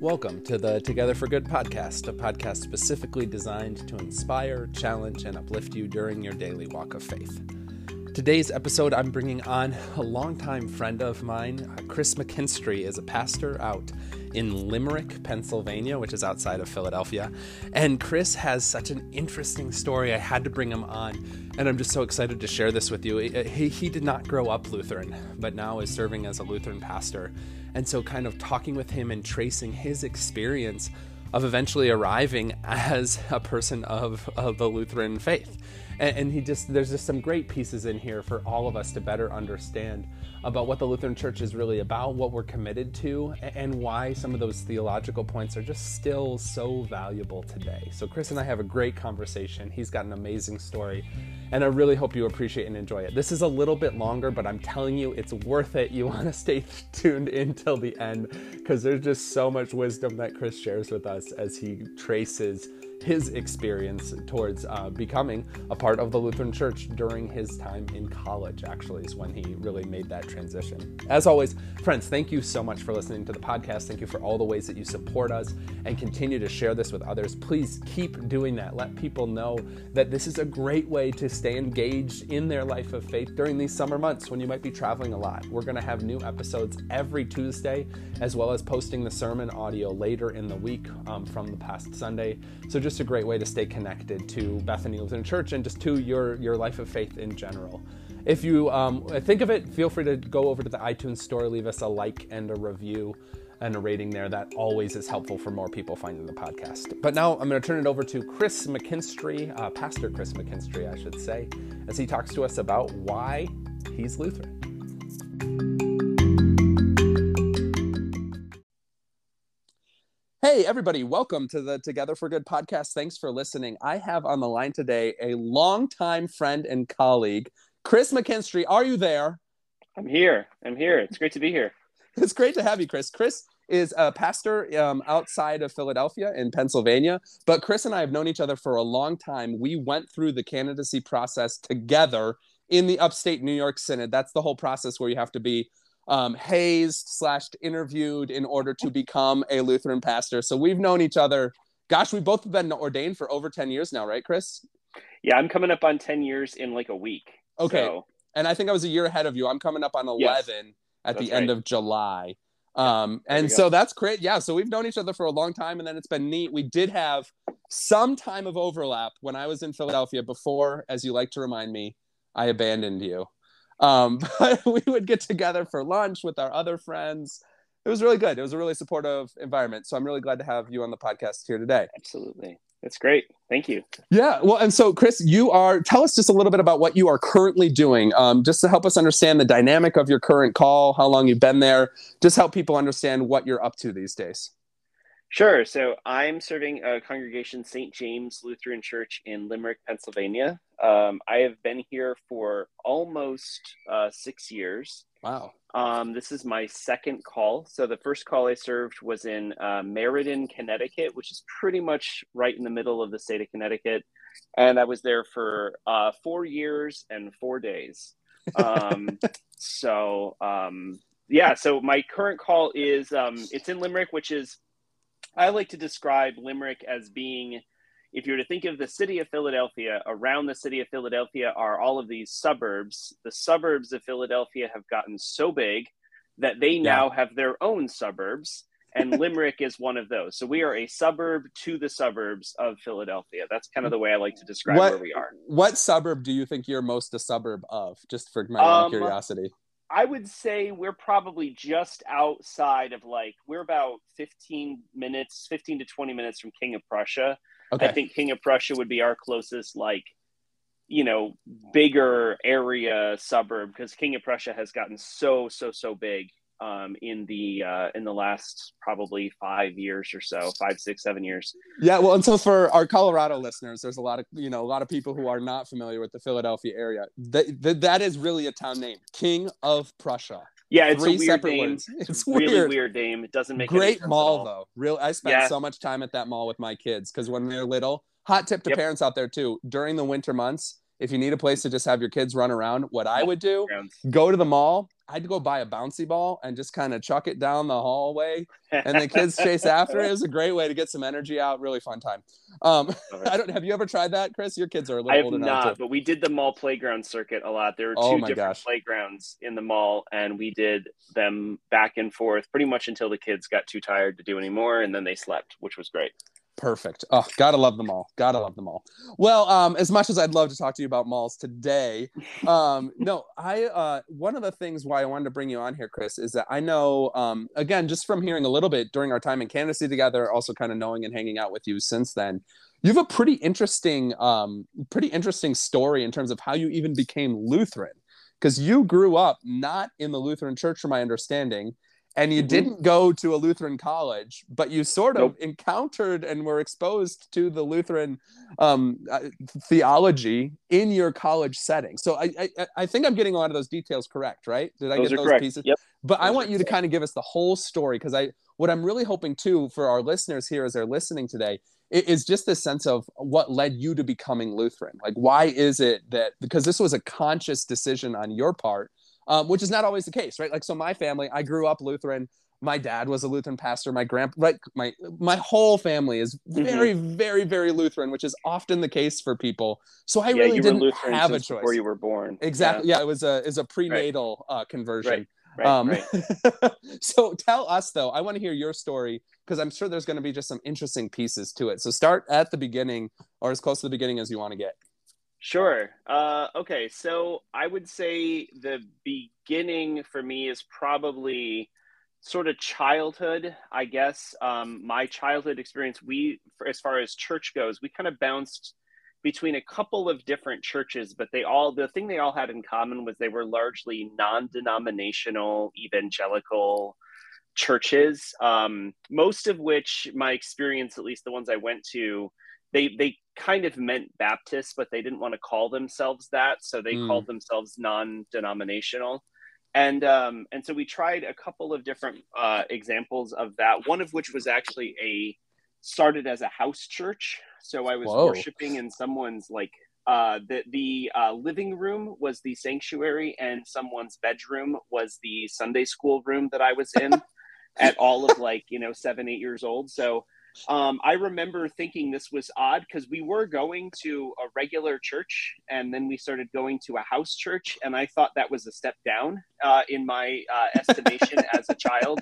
Welcome to the Together for Good podcast, a podcast specifically designed to inspire, challenge, and uplift you during your daily walk of faith. Today's episode, I'm bringing on a longtime friend of mine. Uh, Chris McKinstry is a pastor out in Limerick, Pennsylvania, which is outside of Philadelphia. And Chris has such an interesting story. I had to bring him on, and I'm just so excited to share this with you. He, he did not grow up Lutheran, but now is serving as a Lutheran pastor. And so, kind of talking with him and tracing his experience of eventually arriving as a person of, of the Lutheran faith. And, and, he just, there's just some great pieces in here for all of us to better understand about what the Lutheran Church is really about, what we're committed to, and why some of those theological points are just still so valuable today. So, Chris and I have a great conversation. He's got an amazing story, and I really hope you appreciate and enjoy it. This is a little bit longer, but I'm telling you, it's worth it. You want to stay tuned until the end because there's just so much wisdom that Chris shares with us as he traces his experience towards uh, becoming a part of the Lutheran Church during his time in college, actually, is when he really made that transition. As always, friends, thank you so much for listening to the podcast. Thank you for all the ways that you support us and continue to share this with others. Please keep doing that. Let people know that this is a great way to stay engaged in their life of faith during these summer months when you might be traveling a lot. We're going to have new episodes every Tuesday, as well as posting the sermon audio later in the week um, from the past Sunday. So just just a great way to stay connected to Bethany Lutheran Church and just to your, your life of faith in general. If you um, think of it, feel free to go over to the iTunes store, leave us a like and a review and a rating there. That always is helpful for more people finding the podcast. But now I'm going to turn it over to Chris McKinstry, uh, Pastor Chris McKinstry, I should say, as he talks to us about why he's Lutheran. Hey, everybody, welcome to the Together for Good podcast. Thanks for listening. I have on the line today a longtime friend and colleague, Chris McKinstry. Are you there? I'm here. I'm here. It's great to be here. It's great to have you, Chris. Chris is a pastor um, outside of Philadelphia in Pennsylvania, but Chris and I have known each other for a long time. We went through the candidacy process together in the upstate New York Synod. That's the whole process where you have to be um, hazed slash interviewed in order to become a Lutheran pastor. So we've known each other. Gosh, we've both been ordained for over 10 years now, right, Chris? Yeah, I'm coming up on 10 years in like a week. Okay. So. And I think I was a year ahead of you. I'm coming up on 11 yes, at the end right. of July. Um, and so that's great. Yeah. So we've known each other for a long time and then it's been neat. We did have some time of overlap when I was in Philadelphia before, as you like to remind me, I abandoned you. Um, but we would get together for lunch with our other friends. It was really good. It was a really supportive environment. So I'm really glad to have you on the podcast here today. Absolutely. That's great. Thank you. Yeah. Well, and so, Chris, you are, tell us just a little bit about what you are currently doing, um, just to help us understand the dynamic of your current call, how long you've been there, just help people understand what you're up to these days. Sure. So I'm serving a congregation, St. James Lutheran Church in Limerick, Pennsylvania. Um, I have been here for almost uh, six years. Wow. Um, this is my second call. So the first call I served was in uh, Meriden, Connecticut, which is pretty much right in the middle of the state of Connecticut. And I was there for uh, four years and four days. Um, so, um, yeah, so my current call is um, it's in Limerick, which is I like to describe Limerick as being, if you were to think of the city of Philadelphia, around the city of Philadelphia are all of these suburbs. The suburbs of Philadelphia have gotten so big that they now yeah. have their own suburbs, and Limerick is one of those. So we are a suburb to the suburbs of Philadelphia. That's kind of the way I like to describe what, where we are. What suburb do you think you're most a suburb of? Just for my um, curiosity. I would say we're probably just outside of like we're about 15 minutes, 15 to 20 minutes from King of Prussia. Okay. I think King of Prussia would be our closest like you know bigger area suburb because King of Prussia has gotten so so so big um, in the uh, in the last probably five years or so, five, six, seven years. Yeah, well, and so for our Colorado listeners, there's a lot of you know a lot of people who are not familiar with the Philadelphia area. That that, that is really a town name, King of Prussia. Yeah, it's Three a weird name. Words. It's, it's really weird. weird name. It doesn't make great mall though. Real, I spent yeah. so much time at that mall with my kids because when they're little. Hot tip to yep. parents out there too: during the winter months, if you need a place to just have your kids run around, what I would do, go to the mall, I'd go buy a bouncy ball and just kind of chuck it down the hallway, and the kids chase after it. It was a great way to get some energy out. Really fun time. Um, I don't. Have you ever tried that, Chris? Your kids are a little I have older not, now. Too. but we did the mall playground circuit a lot. There were Oh two my different gosh. playgrounds in the mall, and we did them back and forth pretty much until the kids got too tired to do anymore, and then they slept, which was great. Perfect. Oh, gotta love them all. Gotta love them all. Well, um, as much as I'd love to talk to you about malls today, um, no, I uh, one of the things why I wanted to bring you on here, Chris, is that I know, um, again, just from hearing a little bit during our time in candidacy together, also kind of knowing and hanging out with you since then, you have a pretty interesting, um, pretty interesting story in terms of how you even became Lutheran, because you grew up not in the Lutheran Church, from my understanding and you Mhm. didn't go to a Lutheran college, but you sort of Nope. encountered and were exposed to the Lutheran um, uh, theology in your college setting. So I, I I think I'm getting a lot of those details correct, right? Did I Those get those correct. pieces? Yep. But I want you to kind of give us the whole story because I what I'm really hoping too for our listeners here as they're listening today is just this sense of what led you to becoming Lutheran. Like why is it that because this was a conscious decision on your part, um, which is not always the case, right? Like so my family, I grew up Lutheran. My dad was a Lutheran pastor. My grand right my my whole family is Mm-hmm. very very very Lutheran, which is often the case for people. So I yeah, really you didn't Lutheran have a choice. before you were born. Exactly. Yeah. it was a is a prenatal uh, conversion. Right, Right, um, right. so tell us though. I want to hear your story because I'm sure there's going to be just some interesting pieces to it. So start at the beginning or as close to the beginning as you want to get. Sure. Uh, okay. So I would say the beginning for me is probably sort of childhood, I guess. Um, my childhood experience, we, as far as church goes, we kind of bounced between a couple of different churches, but they all, the thing they all had in common was they were largely non denominational evangelical churches, um, most of which my experience, at least the ones I went to, they they kind of meant Baptist, but they didn't want to call themselves that, so they Mm. called themselves non-denominational. And um, and so we tried a couple of different uh, examples of that. One of which was actually a started as a house church. So I was Whoa. worshiping in someone's like uh, the the uh, living room was the sanctuary, and someone's bedroom was the Sunday school room that I was in at all of like you know seven eight years old. So um, I remember thinking this was odd because we were going to a regular church and then we started going to a house church, and I thought that was a step down uh, in my uh, estimation as a child.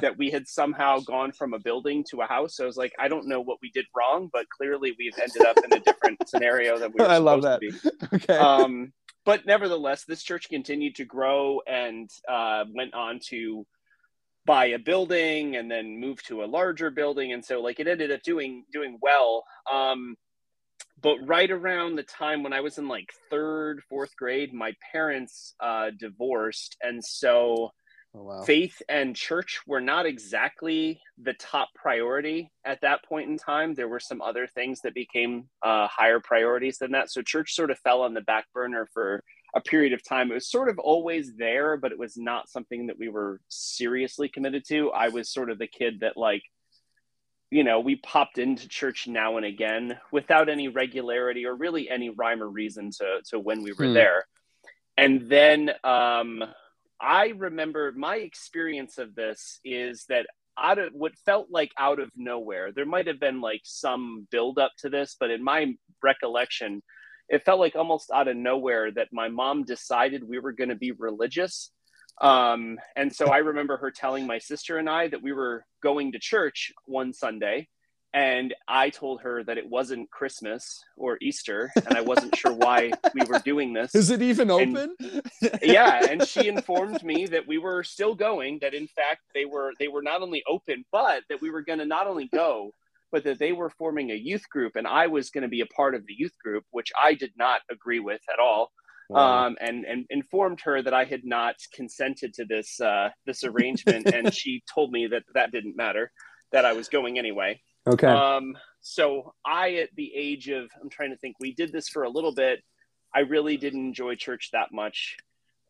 That we had somehow gone from a building to a house. So I was like, I don't know what we did wrong, but clearly we've ended up in a different scenario than we were I love supposed to be Okay. um, but nevertheless, this church continued to grow and uh, went on to buy a building and then move to a larger building, and so like it ended up doing doing well. Um, but right around the time when I was in like third, fourth grade, my parents uh, divorced, and so oh, wow. faith and church were not exactly the top priority at that point in time. There were some other things that became uh, higher priorities than that. So church sort of fell on the back burner for a period of time. It was sort of always there, but it was not something that we were seriously committed to. I was sort of the kid that like, you know, we popped into church now and again without any regularity or really any rhyme or reason to to when we were Hmm. there. And then um I remember my experience of this is that out of what felt like out of nowhere, there might have been like some build up to this, but in my recollection, it felt like almost out of nowhere that my mom decided we were going to be religious. Um, and so I remember her telling my sister and I that we were going to church one Sunday. And I told her that it wasn't Christmas or Easter, and I wasn't sure why we were doing this Is it even and- open? yeah and she informed me that we were still going that in fact they were they were not only open but that we were going to not only go but that they were forming a youth group and i was going to be a part of the youth group which i did not agree with at all Wow. um, and and informed her that i had not consented to this uh, this arrangement and she told me that that didn't matter that i was going anyway okay. um, so I, at the age of, I'm trying to think, we did this for a little bit. I really didn't enjoy church that much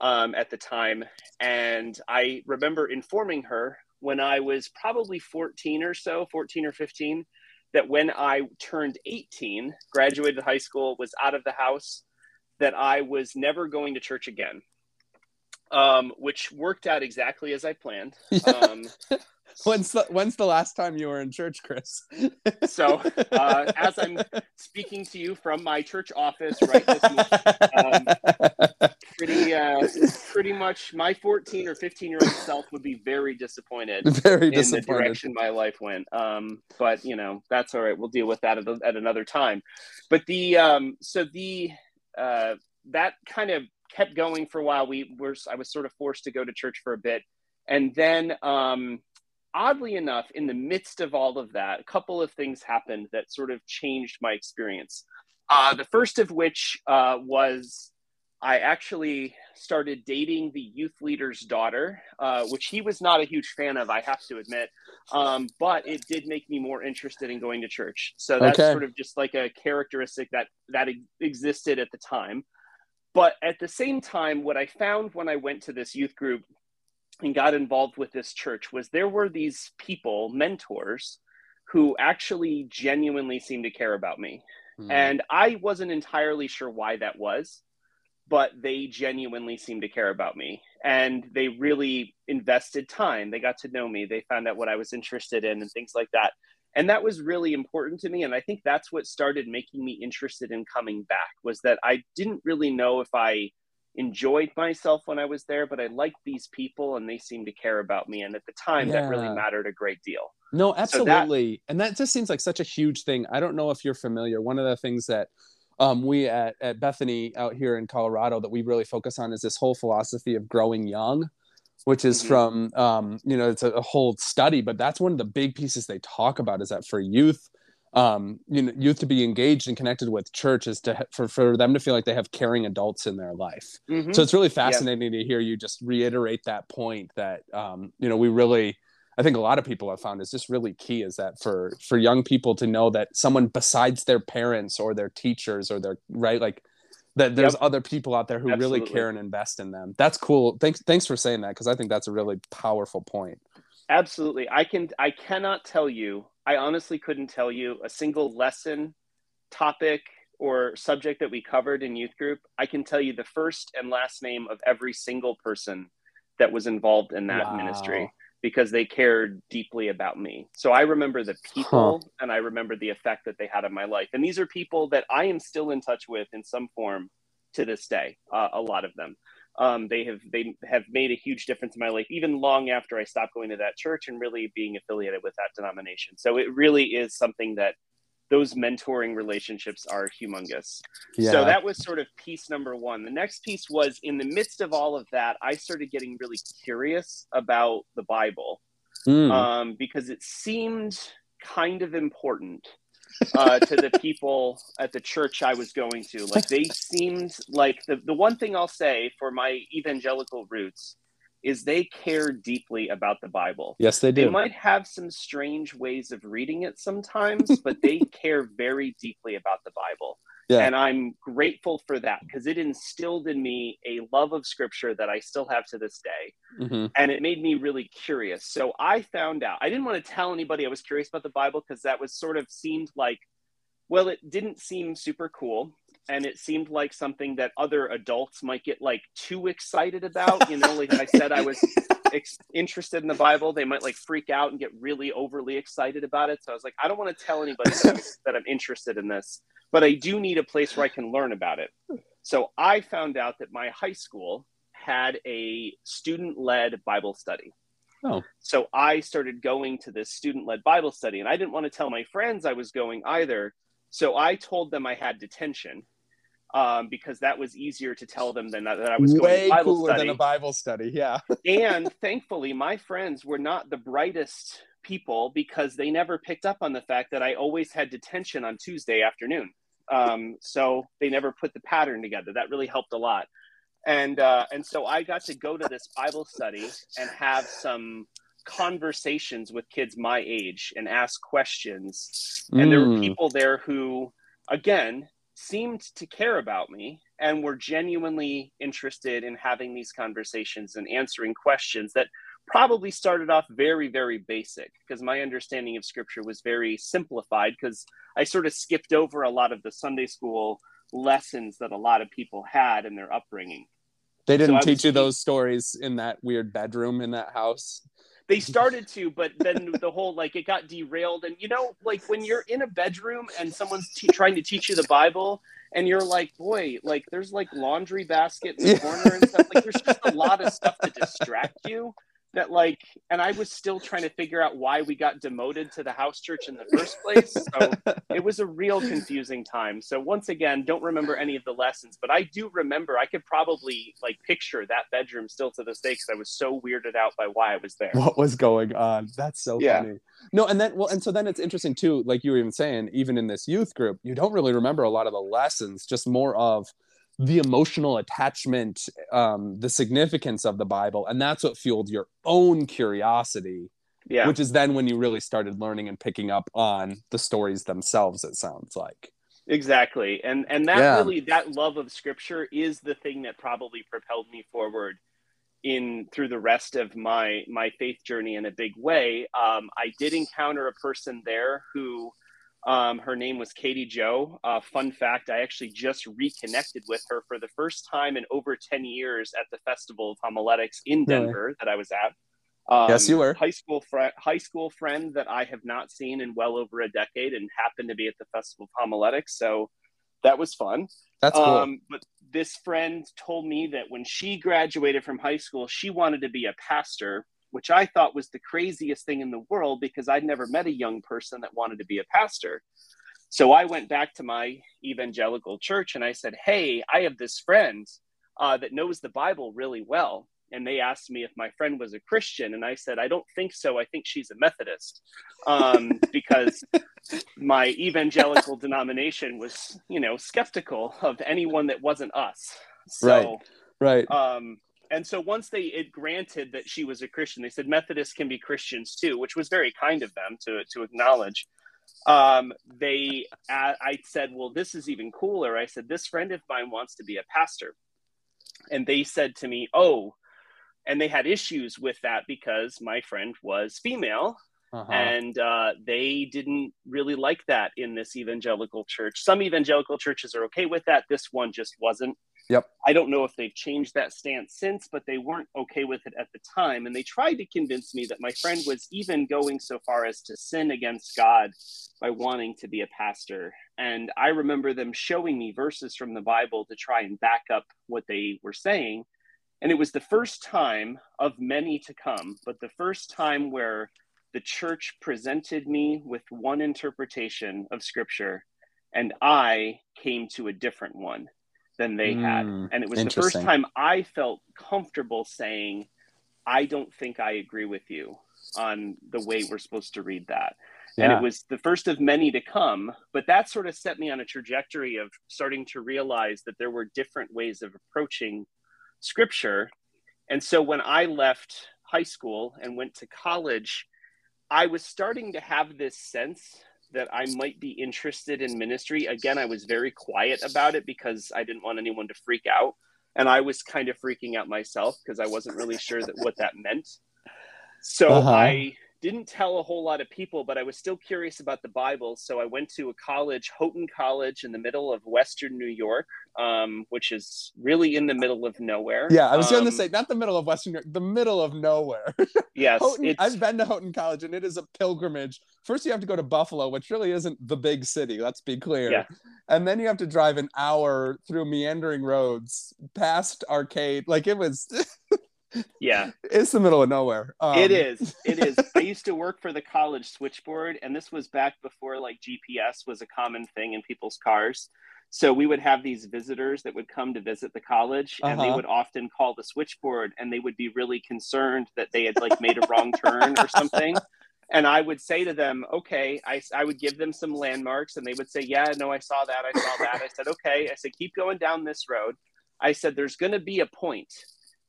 um, at the time. And I remember informing her when I was probably 14 or so, 14 or 15, that when I turned 18, graduated high school, was out of the house, that I was never going to church again. um, which worked out exactly as I planned. Um, when's the when's the last time you were in church, Chris? so, uh, as I'm speaking to you from my church office right this moment, um, pretty uh, pretty much my 14 or 15 year old self would be very disappointed. Very in disappointed. the direction my life went. Um, but you know that's all right. We'll deal with that at, at another time. But the um, so the uh, that kind of kept going for a while. We were I was sort of forced to go to church for a bit, and then um, oddly enough, in the midst of all of that, a couple of things happened that sort of changed my experience. Uh, the first of which uh, was I actually started dating the youth leader's daughter, uh, which he was not a huge fan of, I have to admit. Um, but it did make me more interested in going to church. So that's Okay. sort of just like a characteristic that that existed at the time. But at the same time, what I found when I went to this youth group and got involved with this church was there were these people, mentors, who actually genuinely seemed to care about me. Hmm. And I wasn't entirely sure why that was, but they genuinely seemed to care about me. And they really invested time. They got to know me. They found out what I was interested in and things like that. And that was really important to me. And I think that's what started making me interested in coming back was that I didn't really know if I enjoyed myself when I was there, but I liked these people and they seemed to care about me. And at the time, that really mattered a great deal. No, that- absolutely. and that just seems like such a huge thing. I don't know if you're familiar. One of the things that um, we at, at Bethany out here in Colorado that we really focus on is this whole philosophy of growing young, which is Mhm. from, um, you know, it's a, a whole study, but that's one of the big pieces they talk about is that for youth, um, you know, youth to be engaged and connected with church is to, for, for them to feel like they have caring adults in their life. Mhm. So it's really fascinating to hear you just reiterate that point that um, you know we really I think a lot of people have found is just really key is that for for young people to know that someone besides their parents or their teachers or their right like that there's Yep. other people out there who really care and invest in them. That's cool. Thanks thanks for saying that because I think that's a really powerful point. Absolutely. I can I cannot tell you. I honestly couldn't tell you a single lesson, topic or subject that we covered in youth group. I can tell you the first and last name of every single person that was involved in that Wow. ministry because they cared deeply about me. So I remember the people and I remember the effect that they had on my life. And these are people that I am still in touch with in some form to this day. Uh, a lot of them. Um, they have they have made a huge difference in my life, even long after I stopped going to that church and really being affiliated with that denomination. So it really is something that those mentoring relationships are humongous. Yeah. So that was sort of piece number one. The next piece was in the midst of all of that, I started getting really curious about the Bible Mm. um, because it seemed kind of important uh, to the people at the church I was going to. Like they seemed like the, the one thing I'll say for my evangelical roots is they care deeply about the Bible. yes, they do. They might have some strange ways of reading it sometimes, but they care very deeply about the Bible. Yeah. And I'm grateful for that because it instilled in me a love of scripture that I still have to this day Mhm. and it made me really curious. So I found out. I didn't want to tell anybody I was curious about the Bible because that was sort of seemed like, well, it didn't seem super cool, and it seemed like something that other adults might get like too excited about. You know, like I said, I was ex- interested in the Bible. They might like freak out and get really overly excited about it. So I was like, I don't want to tell anybody that I'm, that I'm interested in this, but I do need a place where I can learn about it. So I found out that my high school had a student led Bible study. Oh. So I started going to this student led Bible study, and I didn't want to tell my friends I was going either. So I told them I had detention um, because that was easier to tell them than that, that I was going Way to Bible cooler study than a Bible study. Yeah. and thankfully, my friends were not the brightest people because they never picked up on the fact that I always had detention on Tuesday afternoon. Um, so they never put the pattern together. That really helped a lot. And uh, and so I got to go to this Bible study and have some conversations with kids my age and ask questions. And there were Mm. people there who, again, seemed to care about me and were genuinely interested in having these conversations and answering questions that probably started off very, very basic because my understanding of scripture was very simplified because I sort of skipped over a lot of the Sunday school lessons that a lot of people had in their upbringing. They didn't So teach you those stories in that weird bedroom in that house. They started to but then the whole like it got derailed. And you know like when you're in a bedroom and someone's te- trying to teach you the bible and you're like boy like there's like laundry basket in the corner and stuff like there's just a lot of stuff to distract you that like and i was still trying to figure out why we got demoted to the house church in the first place so it was a real confusing time so once again don't remember any of the lessons but i do remember i could probably like picture that bedroom still to this day because i was so weirded out by why i was there what was going on. That's so Yeah. funny. No, and then well, and so then it's interesting too, like you were even saying, even in this youth group, you don't really remember a lot of the lessons, just more of the emotional attachment, um, the significance of the Bible, and that's what fueled your own curiosity, yeah which is then when you really started learning and picking up on the stories themselves. It sounds like. exactly and and that Yeah. really that love of scripture is the thing that probably propelled me forward in through the rest of my my faith journey in a big way um, i did encounter a person there who um, her name was katie joe uh, fun fact i actually just reconnected with her for the first time in over 10 years at the festival of homiletics in Really? denver that i was at um, Yes, you were. high school friend high school friend that i have not seen in well over a decade and happened to be at the festival of homiletics so that was fun That's cool. um, but this friend told me that when she graduated from high school, she wanted to be a pastor, which I thought was the craziest thing in the world because I'd never met a young person that wanted to be a pastor. So I went back to my evangelical church and I said, Hey, I have this friend uh, that knows the Bible really well. And they asked me if my friend was a Christian. And I said, I don't think so. I think she's a Methodist um, because my evangelical denomination was, you know, skeptical of anyone that wasn't us. So, right. um, and so once they it granted that she was a Christian, they said Methodists can be Christians too, which was very kind of them to to acknowledge. Um, they, I I said, well, this is even cooler. I said, this friend of mine wants to be a pastor, and they said to me, oh, and they had issues with that because my friend was female Uh-huh. and uh, they didn't really like that in this evangelical church. Some evangelical churches are okay with that. This one just wasn't. Yep. I don't know if they've changed that stance since, but they weren't okay with it at the time. And they tried to convince me that my friend was even going so far as to sin against God by wanting to be a pastor. And I remember them showing me verses from the Bible to try and back up what they were saying. And it was the first time of many to come, but the first time where the church presented me with one interpretation of scripture and I came to a different one than they had. Mm, And it was the first time I felt comfortable saying, I don't think I agree with you on the way we're supposed to read that. And it was the first of many to come, but that sort of set me on a trajectory of starting to realize that there were different ways of approaching scripture. And so when I left high school and went to college, I was starting to have this sense that I might be interested in ministry. Again, I was very quiet about it because I didn't want anyone to freak out. And I was kind of freaking out myself because I wasn't really sure that what that meant. So Uh-huh. I didn't tell a whole lot of people, but I was still curious about the Bible. So I went to a college, Houghton College, in the middle of Western New York, um, which is really in the middle of nowhere. Yeah, I was going to Um, say not the middle of Western New York, the middle of nowhere. yes, Houghton, I've been to Houghton College and it is a pilgrimage. First, you have to go to Buffalo, which really isn't the big city, let's be clear. Yeah. And then you have to drive an hour through meandering roads past Arcade. Like it was, yeah. it's the middle of nowhere. Um, it is. It is. I used to work for the college switchboard, and this was back before like GPS was a common thing in people's cars. So we would have these visitors that would come to visit the college, and they Uh-huh. would often call the switchboard, and they would be really concerned that they had like made a wrong turn or something. And I would say to them, okay, I, I would give them some landmarks, and they would say, yeah, no, I saw that, I saw that. I said, okay. I said, keep going down this road. I said, there's going to be a point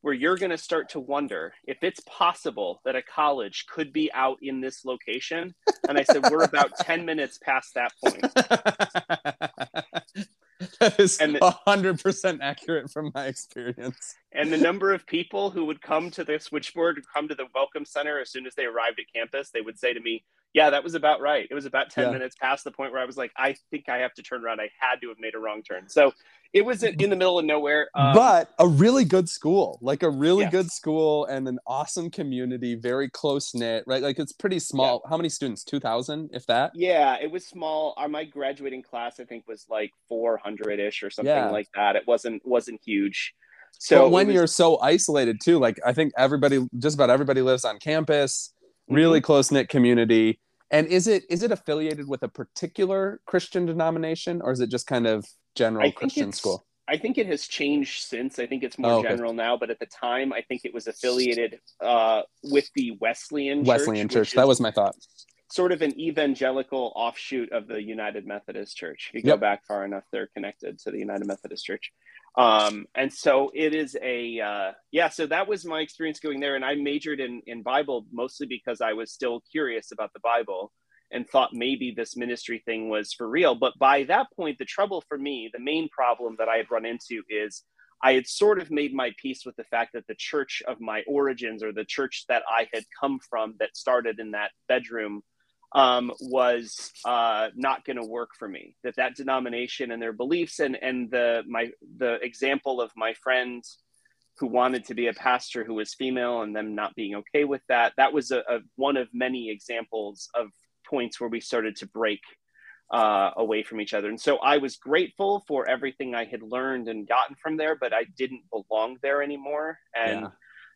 where you're going to start to wonder if it's possible that a college could be out in this location. And I said, we're about 10 minutes past that point. that is And the- a hundred percent accurate from my experience. And the number of people who would come to the switchboard, come to the welcome center as soon as they arrived at campus, they would say to me, Yeah, that was about right. It was about 10 Yeah. minutes past the point where I was like, I think I have to turn around. I had to have made a wrong turn. So it was in in the middle of nowhere. Um, but a really good school, like a really Yes. good school and an awesome community, very close knit, right? Like it's pretty small. How many students? 2000, if that? yeah, it was small. Our, my graduating class, I think, was like 400 ish or something Yeah. like that. It wasn't wasn't huge. So it when was- you're so isolated too, like I think everybody, just about everybody lives on campus, Mm-hmm. really close knit community. And is it is it affiliated with a particular Christian denomination, or is it just kind of general I think Christian school? I think it has changed since. I think it's more Oh, okay. general now, but at the time, I think it was affiliated uh, with the Wesleyan Wesleyan Church, Church. which was my thought. sort of an evangelical offshoot of the United Methodist Church. If you Yep. go back far enough, they're connected to the United Methodist Church. Um, and so it is a uh, yeah. So that was my experience going there, and I majored in in Bible mostly because I was still curious about the Bible and thought maybe this ministry thing was for real. But by that point, the trouble for me, the main problem that I had run into is I had sort of made my peace with the fact that the church of my origins or the church that I had come from that started in that bedroom um, was uh, not going to work for me. That that denomination and their beliefs and and the my the example of my friend who wanted to be a pastor who was female and them not being okay with that. That was a, a one of many examples of points where we started to break uh, away from each other. And so I was grateful for everything I had learned and gotten from there, but I didn't belong there anymore. And Yeah.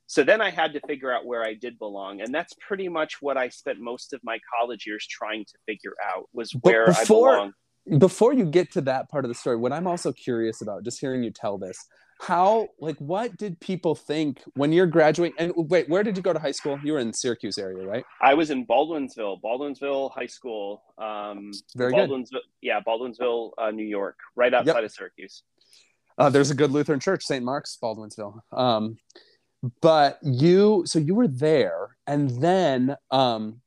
so then I had to figure out where I did belong. And that's pretty much what I spent most of my college years trying to figure out was where before- I belong. before you get to that part of the story what i'm also curious about just hearing you tell this how like what did people think when you're graduating and wait where did you go to high school you were in syracuse area right I was in Baldwinsville, Baldwinsville High School. Um, Very good. Yeah, Baldwinsville, uh, New York, right outside of Syracuse. uh, there's a good lutheran church st mark's baldwinsville um, but you so you were there and then um,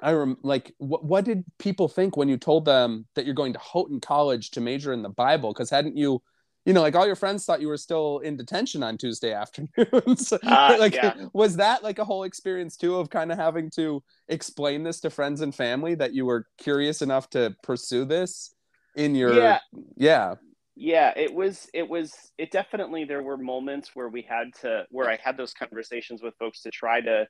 i rem- like what, what did people think when you told them that you're going to houghton college to major in the bible because hadn't you you know like all your friends thought you were still in detention on tuesday afternoons Ah, like yeah. was that like a whole experience too of kind of having to explain this to friends and family that you were curious enough to pursue this in your Yeah. yeah Yeah, it was. It was. It definitely. There were moments where we had to, where I had those conversations with folks to try to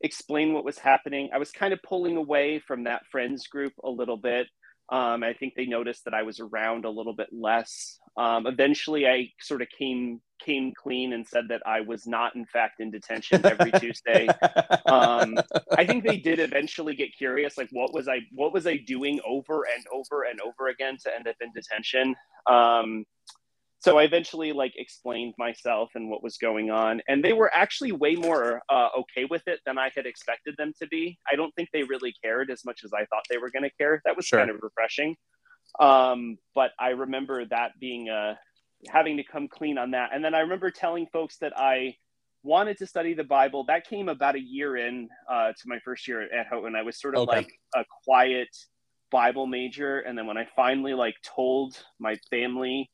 explain what was happening. I was kind of pulling away from that friends group a little bit. Um, I think they noticed that I was around a little bit less. Um, eventually, I sort of came came clean and said that I was not, in fact, in detention every Tuesday. um, I think they did eventually get curious, like what was I what was I doing over and over and over again to end up in detention. So I eventually like explained myself and what was going on, and they were actually way more uh, okay with it than I had expected them to be. I don't think they really cared as much as I thought they were going to care. That was Sure. kind of refreshing. Um, but I remember that being uh, having to come clean on that, and then I remember telling folks that I wanted to study the Bible. That came about a year in uh, to my first year at Houghton. I was sort of Okay. like a quiet Bible major, and then when I finally like told my family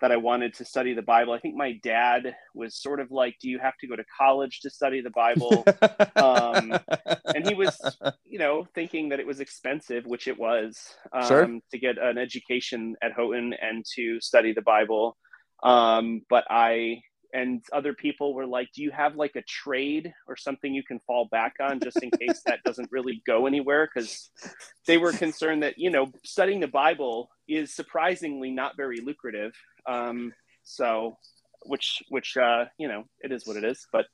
that I wanted to study the Bible, I think my dad was sort of like, "Do you have to go to college to study the Bible?" um, and he was, you know, thinking that it was expensive, which it was, um, Sure. to get an education at Houghton and to study the Bible. Um, but I and other people were like, "Do you have like a trade or something you can fall back on just in case that doesn't really go anywhere?" Because they were concerned that you know studying the Bible is surprisingly not very lucrative. Um, so, which which uh, you know it is what it is, but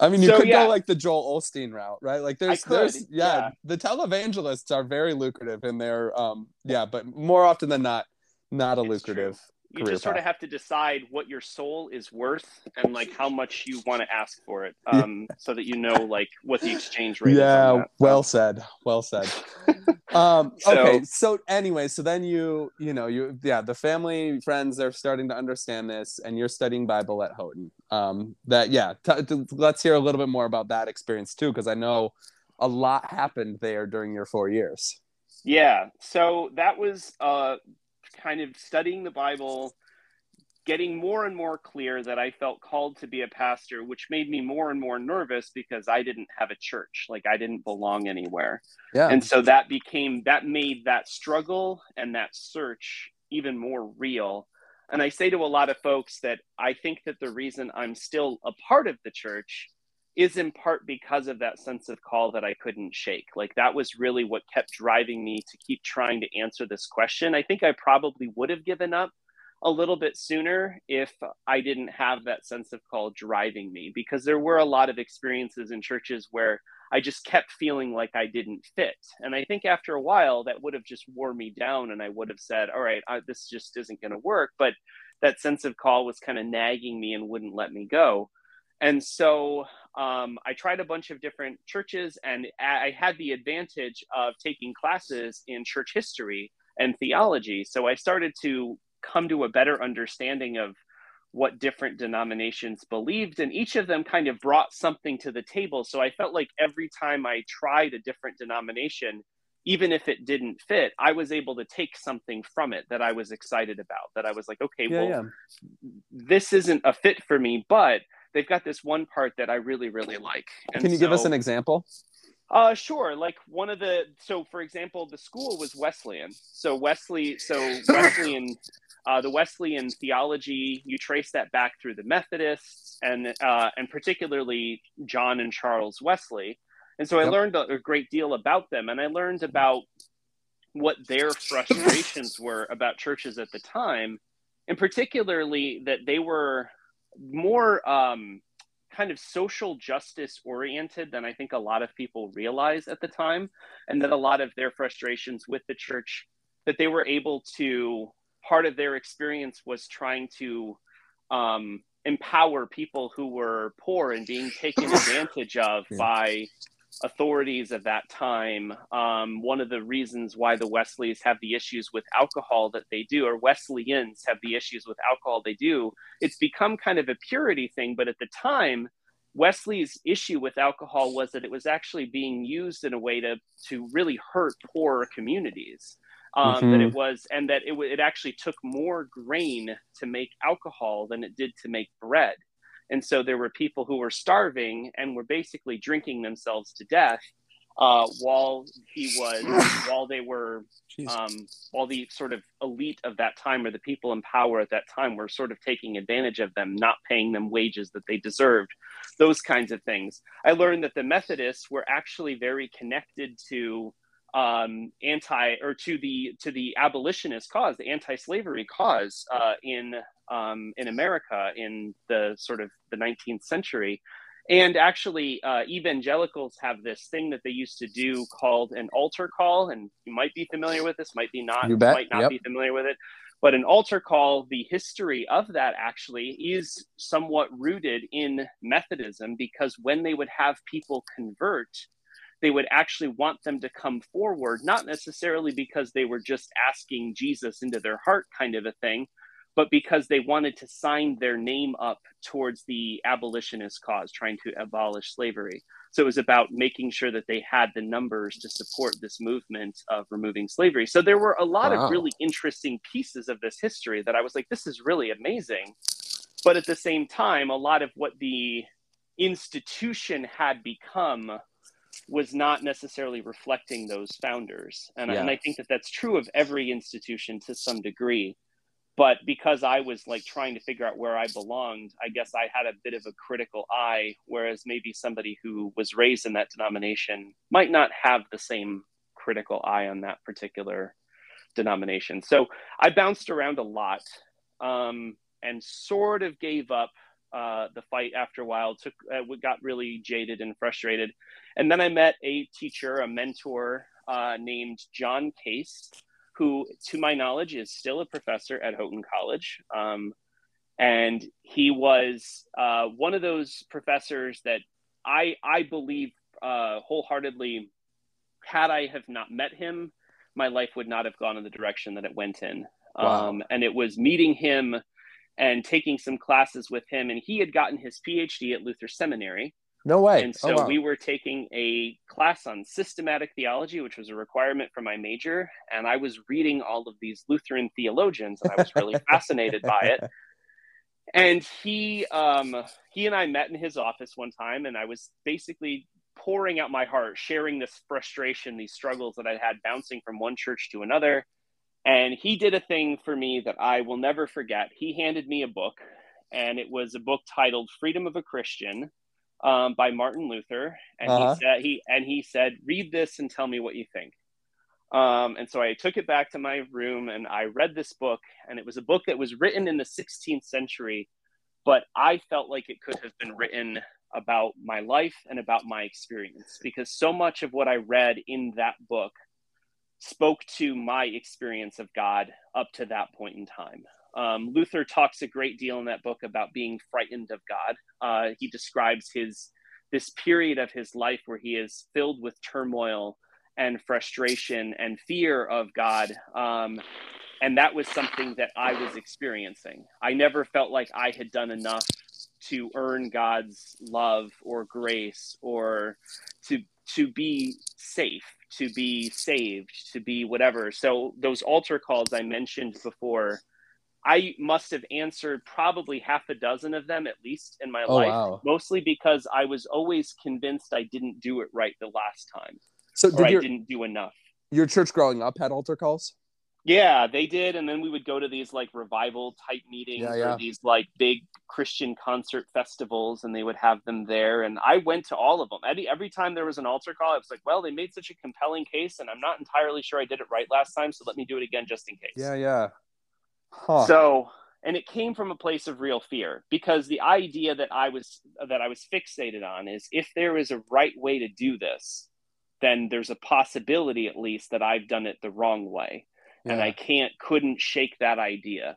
I mean, you So, could yeah. go like the Joel Osteen route, right? Like there's, could, there's, yeah, yeah. the televangelists are very lucrative in their, um, yeah, but more often than not, not a It's lucrative. You career just sort of have to decide what your soul is worth and like how much you want to ask for it Yeah. um so that you know like what the exchange rate is Yeah, well said, well said. um, So- okay, so anyway, so then you, you know, you, yeah, the family, friends, they're starting to understand this, and you're studying Bible at Houghton. Um, that, yeah, t- t- let's hear a little bit more about that experience too, because I know a lot happened there during your four years. yeah so that was uh kind of studying the bible getting more and more clear that I felt called to be a pastor, which made me more and more nervous because I didn't have a church. Like I didn't belong anywhere. Yeah. And so that became, that made that struggle and that search even more real. And I say to a lot of folks that I think that the reason I'm still a part of the church is in part because of that sense of call that I couldn't shake. Like that was really what kept driving me to keep trying to answer this question. I think I probably would have given up a little bit sooner if I didn't have that sense of call driving me because there were a lot of experiences in churches where I just kept feeling like I didn't fit. And I think after a while that would have just wore me down and I would have said, all right, I, this just isn't going to work. But that sense of call was kind of nagging me and wouldn't let me go. And so um, I tried a bunch of different churches, and I had the advantage of taking classes in church history and theology. So I started to come to a better understanding of what different denominations believed, and each of them kind of brought something to the table. So I felt like every time I tried a different denomination, even if it didn't fit, I was able to take something from it that I was excited about. That I was like, okay, yeah, well, yeah. this isn't a fit for me, but they've got this one part that I really, really like. And Can you so, give us an example? Uh, sure. Like one of the, so for example, the school was Wesleyan. So Wesley, so Wesleyan, uh, the Wesleyan theology, you trace that back through the Methodists and, uh, and particularly John and Charles Wesley. And so I yep. learned a, a great deal about them and I learned about what their frustrations were about churches at the time, and particularly that they were more um, kind of social justice oriented than I think a lot of people realize at the time, and that a lot of their frustrations with the church that they were able to part of their experience was trying to um, empower people who were poor and being taken advantage of by authorities of that time. Um, one of the reasons why the Wesleys have the issues with alcohol that they do, or Wesleyans have the issues with alcohol they do, it's become kind of a purity thing. But at the time, Wesley's issue with alcohol was that it was actually being used in a way to to really hurt poorer communities. Um, mm-hmm. That it was, and that it, it actually took more grain to make alcohol than it did to make bread. And so there were people who were starving and were basically drinking themselves to death uh, while he was, while they were, um, while the sort of elite of that time or the people in power at that time were sort of taking advantage of them, not paying them wages that they deserved, those kinds of things. I learned that the Methodists were actually very connected to um, anti or to the to the abolitionist cause, the anti-slavery cause uh, in um, in America in the sort of the 19th century. And actually, uh, evangelicals have this thing that they used to do called an altar call, and you might be familiar with this, might be not, you bet. might not yep. be familiar with it. But an altar call, the history of that actually is somewhat rooted in Methodism because when they would have people convert, they would actually want them to come forward, not necessarily because they were just asking Jesus into their heart kind of a thing, but because they wanted to sign their name up towards the abolitionist cause, trying to abolish slavery. So it was about making sure that they had the numbers to support this movement of removing slavery. So there were a lot wow. of really interesting pieces of this history that I was like, this is really amazing. But at the same time, a lot of what the institution had become was not necessarily reflecting those founders. And, yeah. and I think that that's true of every institution to some degree. But because I was like trying to figure out where I belonged, I guess I had a bit of a critical eye, whereas maybe somebody who was raised in that denomination might not have the same critical eye on that particular denomination. So I bounced around a lot um, and sort of gave up uh, the fight after a while. Took uh, got really jaded and frustrated, and then I met a teacher, a mentor uh, named John Case, who, to my knowledge, is still a professor at Houghton College. Um, and he was uh, one of those professors that I I believe uh, wholeheartedly. Had I have not met him, my life would not have gone in the direction that it went in. Wow. Um, and it was meeting him and taking some classes with him. And he had gotten his PhD at Luther Seminary. No way. And oh, so oh, wow. we were taking a class on systematic theology, which was a requirement for my major. And I was reading all of these Lutheran theologians, and I was really fascinated by it. and he um he and I met in his office one time, and I was basically pouring out my heart, sharing this frustration, these struggles that I had bouncing from one church to another. And he did a thing for me that I will never forget. He handed me a book, and it was a book titled "Freedom of a Christian" um, by Martin Luther. And uh-huh. he said he and he said, "Read this and tell me what you think." Um, and so I took it back to my room and I read this book, and it was a book that was written in the 16th century, but I felt like it could have been written about my life and about my experience because so much of what I read in that book spoke to my experience of God up to that point in time. Um, Luther talks a great deal in that book about being frightened of God. Uh, he describes his this period of his life where he is filled with turmoil and frustration and fear of God. Um, and that was something that I was experiencing. I never felt like I had done enough to earn God's love or grace or to to be safe, to be saved, to be whatever. So those altar calls I mentioned before, I must have answered probably half a dozen of them at least in my oh, life, wow. mostly because I was always convinced I didn't do it right the last time. So did your, I didn't do enough. Your church growing up had altar calls? Yeah, they did, and then we would go to these like revival type meetings yeah, yeah. or these like big Christian concert festivals, and they would have them there. And I went to all of them. Every every time there was an altar call, I was like, "Well, they made such a compelling case, and I'm not entirely sure I did it right last time, so let me do it again just in case." Yeah, yeah. Huh. So, and it came from a place of real fear because the idea that I was that I was fixated on is if there is a right way to do this, then there's a possibility at least that I've done it the wrong way. Yeah. And I can't, couldn't shake that idea.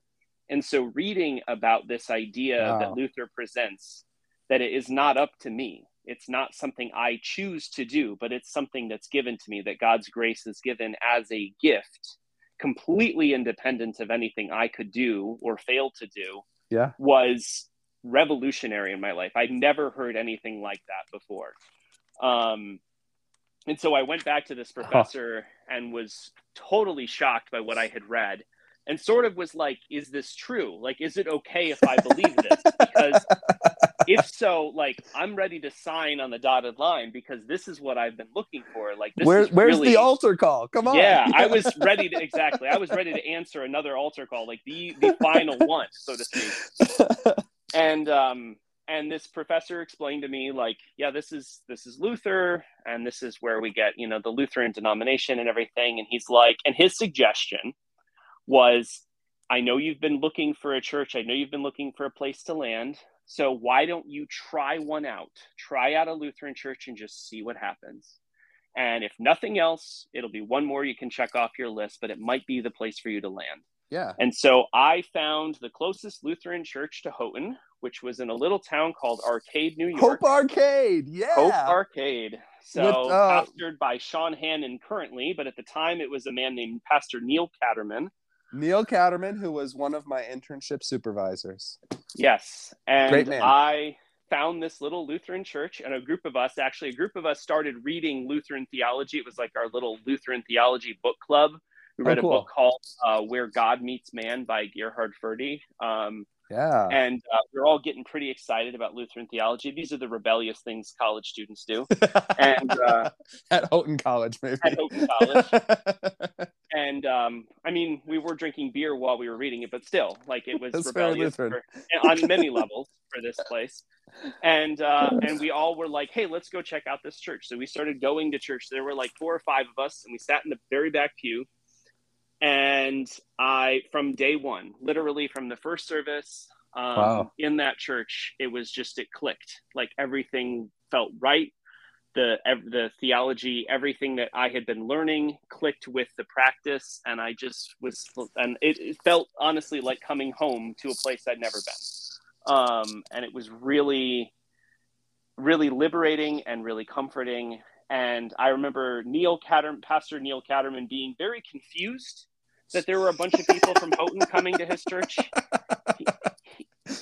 And so reading about this idea wow. that Luther presents, that it is not up to me. It's not something I choose to do, but it's something that's given to me, that God's grace is given as a gift, completely independent of anything I could do or fail to do. Yeah. Was revolutionary in my life. I'd never heard anything like that before. Um, and so I went back to this professor huh. and was totally shocked by what I had read and sort of was like, is this true? Like, is it okay if I believe this? Because if so, like, I'm ready to sign on the dotted line because this is what I've been looking for. Like, Where, where's really... the altar call? Come on. Yeah, I was ready to exactly. I was ready to answer another altar call, like the the final one, so to speak. And um, and this professor explained to me like yeah this is this is luther and this is where we get you know the lutheran denomination and everything. And he's like and his suggestion was i know you've been looking for a church. I know you've been looking for a place to land. So why don't you try one out? Try out a lutheran church and just see what happens. And if nothing else it'll be one more you can check off your list but it might be the place for you to land. Yeah. And so I found the closest Lutheran church to Houghton, which was in a little town called Arcade, New York. Hope Arcade, yeah. Hope Arcade. So With, uh, pastored by Sean Hannon currently, but at the time it was a man named Pastor Neil Catterman. Neil Catterman, who was one of my internship supervisors. Yes. And Great man. I found this little Lutheran church, and a group of us, actually, a group of us started reading Lutheran theology. It was like our little Lutheran theology book club. We read oh, cool. a book called uh, Where God Meets Man by Gerhard Forde. Um, yeah. And uh, we're all getting pretty excited about Lutheran theology. These are the rebellious things college students do. and uh, at Houghton College, maybe. At Houghton College. and um, I mean, we were drinking beer while we were reading it, but still, like it was That's rebellious for, on many levels for this place. And uh, and we all were like, hey, let's go check out this church. So we started going to church. There were like four or five of us, and we sat in the very back pew and I, from day one, literally from the first service um, wow. in that church, it was just it clicked. Like everything felt right. The the theology, everything that I had been learning, clicked with the practice, and I just was, and it, it felt honestly like coming home to a place I'd never been. Um, and it was really, really liberating and really comforting and I remember Neil Catterman, Pastor Neil Catterman, being very confused that there were a bunch of people from Houghton coming to his church.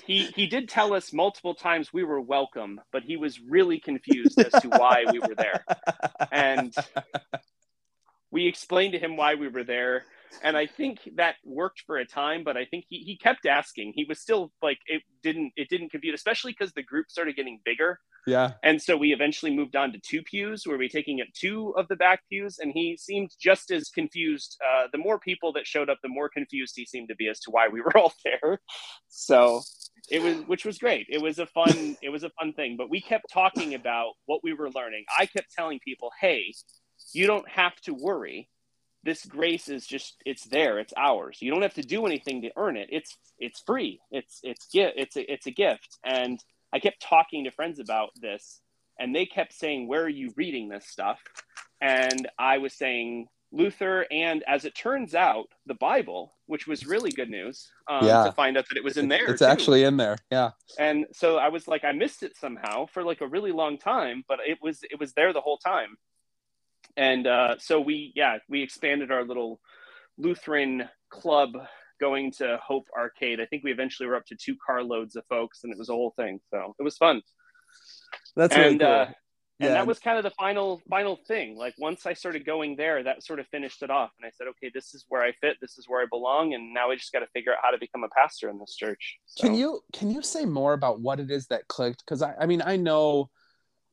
He, he, did tell us multiple times we were welcome, but he was really confused as to why we were there. And we explained to him why we were there and I think that worked for a time, but I think he, he kept asking. He was still like it didn't it didn't compute, especially because the group started getting bigger. Yeah. And so we eventually moved on to two pews, where we taking up two of the back pews, and he seemed just as confused. Uh, the more people that showed up, the more confused he seemed to be as to why we were all there. So it was, which was great. It was a fun, it was a fun thing. But we kept talking about what we were learning. I kept telling people, "Hey, you don't have to worry." This grace is just it's there it's ours. You don't have to do anything to earn it. It's it's free. It's it's it's a, it's a gift. And i kept talking to friends about this and they kept saying where are you reading this stuff? And i was saying luther and as it turns out the bible which was really good news um, yeah. to find out that it was in there it's too. actually in there. Yeah. And so i was like i missed it somehow for like a really long time but it was it was there the whole time and uh, so we yeah we expanded our little lutheran club going to hope arcade. I think we eventually were up to two carloads of folks and it was a whole thing. So it was fun. That's really and, cool. Uh, and that was kind of the final final thing. Like once i started going there that sort of finished it off. And i said okay this is where i fit. This is where i belong. And now i just got to figure out how to become a pastor in this church. So. can you can you say more about what it is that clicked? Because I, I mean i know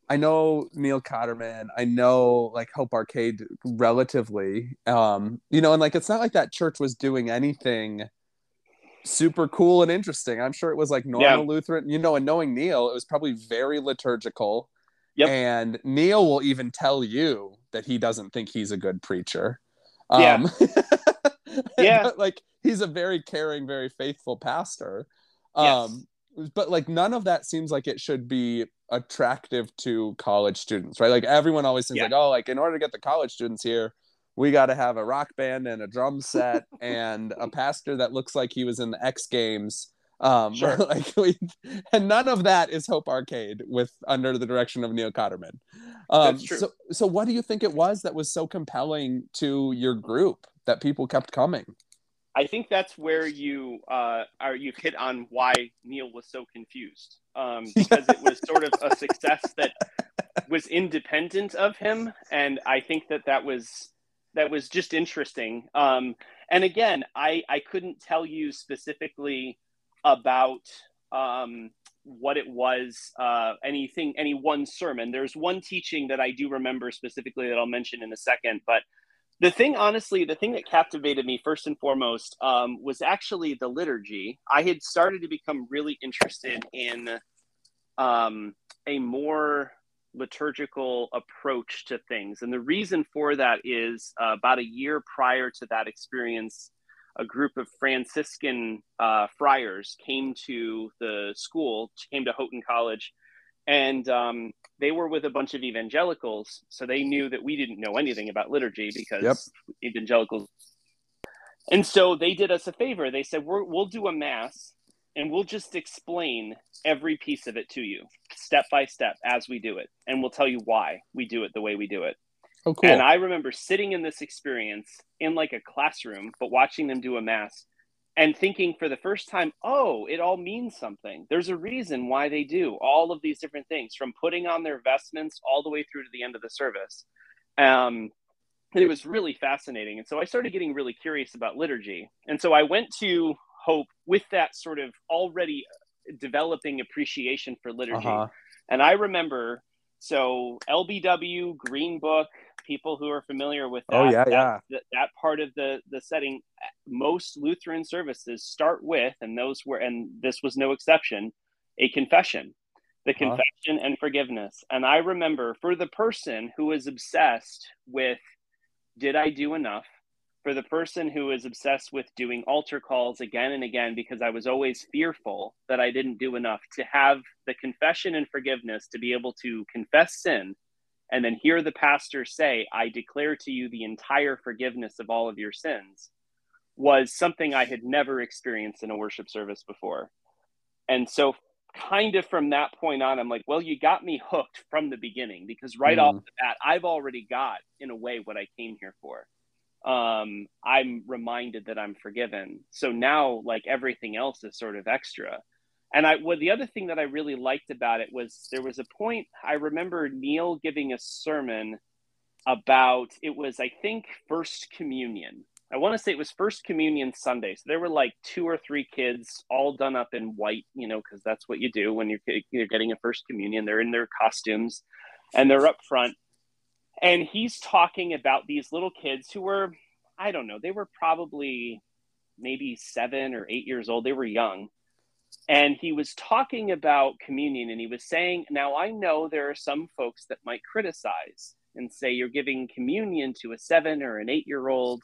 I know Neil Cotterman. I know like Hope Arcade relatively. Um, you know, and like it's not like that church was doing anything super cool and interesting. I'm sure it was like normal yeah. Lutheran, you know, and knowing Neil, it was probably very liturgical. Yep. And Neil will even tell you that he doesn't think he's a good preacher. Yeah. Um, yeah. like he's a very caring, very faithful pastor. Um, yes. But like none of that seems like it should be attractive to college students, right? Like everyone always thinks yeah. like, oh, like in order to get the college students here, we got to have a rock band and a drum set and a pastor that looks like he was in the X Games. Um, sure. like we, and none of that is Hope Arcade with under the direction of Neil Cotterman. Um, That's true. So, so what do you think it was that was so compelling to your group that people kept coming? I think that's where you uh, are. You've hit on why Neil was so confused um, because it was sort of a success that was independent of him, and I think that that was that was just interesting. Um, and again, I I couldn't tell you specifically about um, what it was, uh, anything, any one sermon. There's one teaching that I do remember specifically that I'll mention in a second, but the thing honestly the thing that captivated me first and foremost um, was actually the liturgy. I had started to become really interested in um, a more liturgical approach to things. And the reason for that is uh, about a year prior to that experience a group of franciscan uh, friars came to the school came to houghton college. And um, they were with a bunch of evangelicals, so they knew that we didn't know anything about liturgy because yep. evangelicals. And so they did us a favor. They said, we will do a mass and we'll just explain every piece of it to you, step by step, as we do it, and we'll tell you why we do it the way we do it." Oh, cool. And I remember sitting in this experience in like a classroom, but watching them do a mass and thinking for the first time, oh, it all means something. There's a reason why they do all of these different things, from putting on their vestments all the way through to the end of the service. Um, and it was really fascinating. And so I started getting really curious about liturgy. And so I went to Hope with that sort of already developing appreciation for liturgy. Uh-huh. And I remember so LBW, Green Book, people who are familiar with oh, that, oh, yeah, that, yeah. That, that, part of the, the setting, most Lutheran services start with, and those were, and this was no exception, a confession, the uh-huh. confession and forgiveness. And I remember for the person who was obsessed with, did I do enough? For the person who is obsessed with doing altar calls again and again because I was always fearful that I didn't do enough, to have the confession and forgiveness to be able to confess sin and then hear the pastor say, I declare to you the entire forgiveness of all of your sins, was something I had never experienced in a worship service before. And so, kind of from that point on, I'm like, well, you got me hooked from the beginning because right mm. off the bat, I've already got, in a way, what I came here for. Um, I'm reminded that I'm forgiven. So now, like everything else is sort of extra. And I, well, the other thing that I really liked about it was there was a point I remember Neil giving a sermon about it was I think first communion. I want to say it was first communion Sunday. So there were like two or three kids all done up in white, you know, because that's what you do when you're, you're getting a first communion. They're in their costumes and they're up front. And he's talking about these little kids who were, I don't know, they were probably maybe seven or eight years old. They were young. And he was talking about communion and he was saying, Now I know there are some folks that might criticize and say you're giving communion to a seven or an eight year old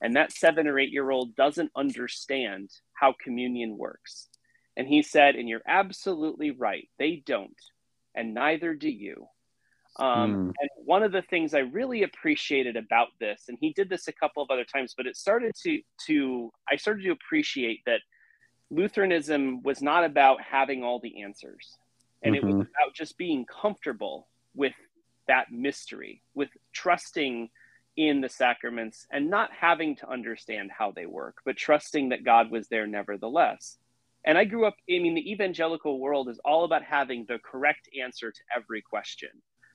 and that seven or eight year old doesn't understand how communion works. And he said, and you're absolutely right, they don't, and neither do you. Um, mm. And one of the things I really appreciated about this, and he did this a couple of other times, but it started to to I started to appreciate that Lutheranism was not about having all the answers, and mm-hmm. it was mm-hmm. about just being comfortable with that mystery, with trusting in the sacraments and not having to understand how they work, but trusting that God was there nevertheless. And I grew up, I mean, the evangelical world is all about having the correct answer to every question.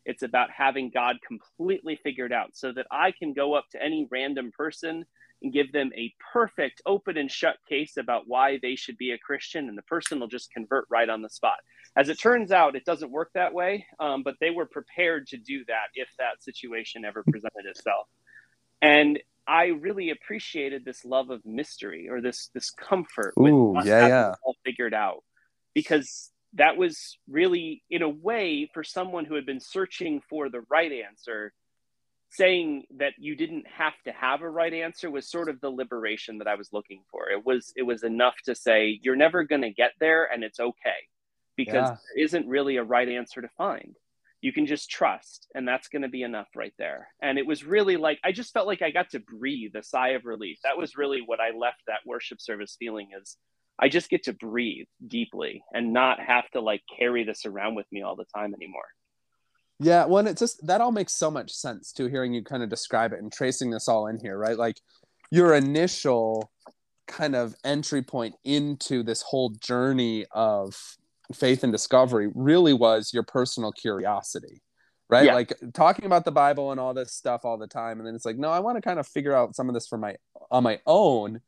It's about having God completely figured out so that I can go up to any random person and give them a perfect open and shut case about why they should be a Christian, and the person will just convert right on the spot. As it turns out, it doesn't work that way, um, but they were prepared to do that if that situation ever presented itself. And I really appreciated this love of mystery or this this comfort Ooh, with yeah, yeah. all figured out, because that was really, in a way, for someone who had been searching for the right answer, saying that you didn't have to have a right answer was sort of the liberation that I was looking for. It was it was enough to say you're never going to get there and it's okay because yeah. there isn't really a right answer to find. You can just trust and that's going to be enough right there. And it was really like I just felt like I got to breathe a sigh of relief. That was really what I left that worship service feeling is I just get to breathe deeply and not have to like carry this around with me all the time anymore. Yeah, well, it just that all makes so much sense to hearing you kind of describe it and tracing this all in here, right? Like your initial kind of entry point into this whole journey of faith and discovery really was your personal curiosity, right? Yeah. Like talking about the Bible and all this stuff all the time, and then it's like, no, I want to kind of figure out some of this for my on my own.